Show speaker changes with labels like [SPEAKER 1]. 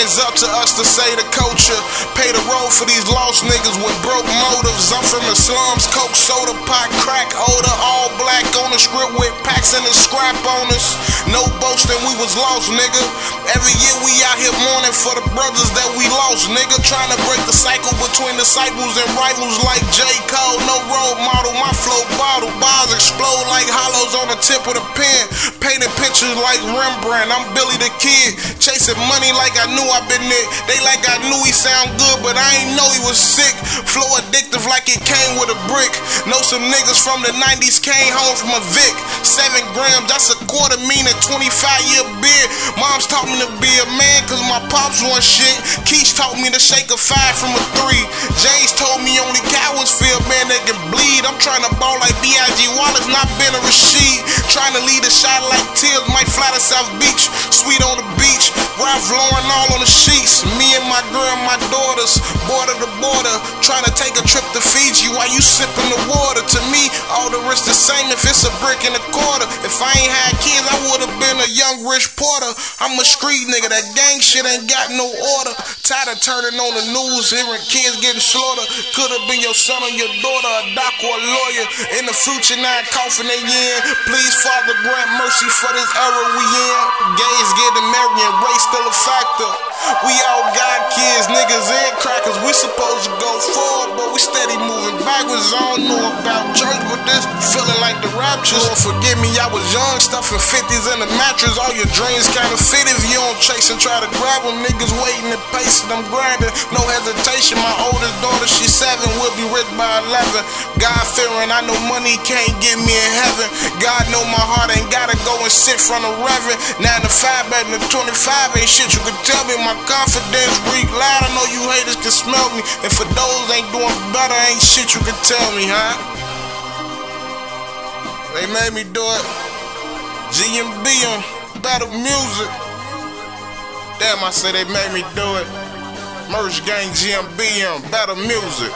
[SPEAKER 1] it's up to us to say the culture. Pay the road for these lost niggas with broke motives. I'm from the slums, coke, soda, pot, crack, odor, all black on the script with packs and the scrap on us. No boasting, we was lost, nigga. Every year we out here mourning for the brothers that we lost, nigga. Trying to break the cycle between disciples and rivals like J. Cole. No role model, my flow bottle. Bars explode like hollows on the tip of the pen. Painting pictures like Rembrandt. I'm Billy the Kid. Chasing money like I knew I been it. They like I knew he sound good, but I ain't know he was sick. Flow addictive like it came with a brick. Know some niggas from the 90s came home from a Vic. Seven grams, that's a quarter meaning 25 year beer. Mom's taught me to be a man, cause my pops want shit. Keach taught me to shake a five from a three. James told me only cowards feel man that can bleed. I'm trying to ball like B.I.G. Wallace, not Ben or Rasheed. Trying to lead a shot like Tears, might fly to South Beach. Sweet on the beach, Ralph Lauren all on the sheets. Me and my girl my daughters, border to border. Trying to take a trip to Fiji while you sipping the water. To me, all the rest the same if it's a brick and a quarter. If I ain't had kids, I would've been a young rich porter. I'm a street nigga, that gang shit ain't got no order. Tired of turning on the news, hearing kids getting slaughtered. Could've been your son or your daughter, a doc or a lawyer. In the future, now coughing they in. Please, Father, grant mercy for this era we in. Gays getting married, race still factor. We all got kids, niggas and crackers. We supposed to go forward, but we steady moving backwards. I don't know about church, but this feeling like the rapture. Lord, forgive me, I was young, stuffing 50s in the mattress. All your dreams kind of fit if you don't chase and try to grab them. Niggas waiting and pacing, I'm grinding. No hesitation, my oldest daughter, she's seven, 11. God fearing, I know money can't get me in heaven. God know my heart ain't gotta go and sit front of Reverend. Now the 5 better than 25 ain't shit you can tell me. My confidence breathe loud, I know you haters can smell me. And for those ain't doing better, ain't shit you can tell me, huh? They made me do it. GMB on Battle Music. Damn, I said they made me do it. Merge Gang GMB on Battle Music.